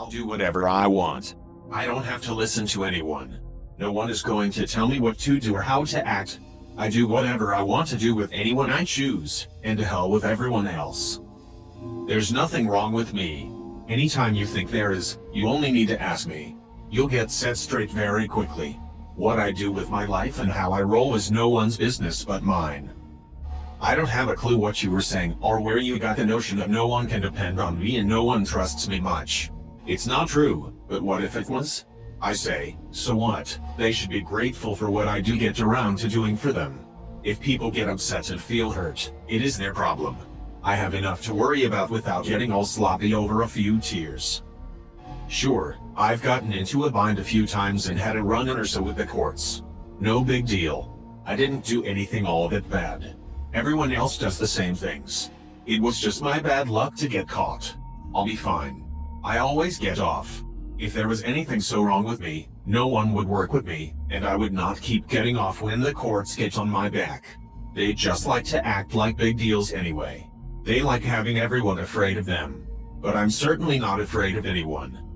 I'll do whatever I want. I don't have to listen to anyone. No one is going to tell me what to do or how to act. I do whatever I want to do with anyone I choose, and to hell with everyone else. There's nothing wrong with me. Anytime you think there is, you only need to ask me. You'll get set straight very quickly. What I do with my life and how I roll is no one's business but mine. I don't have a clue what you were saying or where you got the notion of no one can depend on me and no one trusts me much. It's not true, but what if it was? I say, so what? They should be grateful for what I do get around to doing for them. If people get upset and feel hurt, it is their problem. I have enough to worry about without getting all sloppy over a few tears. Sure, I've gotten into a bind a few times and had a run-in or so with the courts. No big deal. I didn't do anything all that bad. Everyone else does the same things. It was just my bad luck to get caught. I'll be fine. I always get off. If there was anything so wrong with me, no one would work with me, and I would not keep getting off when the courts get on my back. They just like to act like big deals anyway. They like having everyone afraid of them. But I'm certainly not afraid of anyone.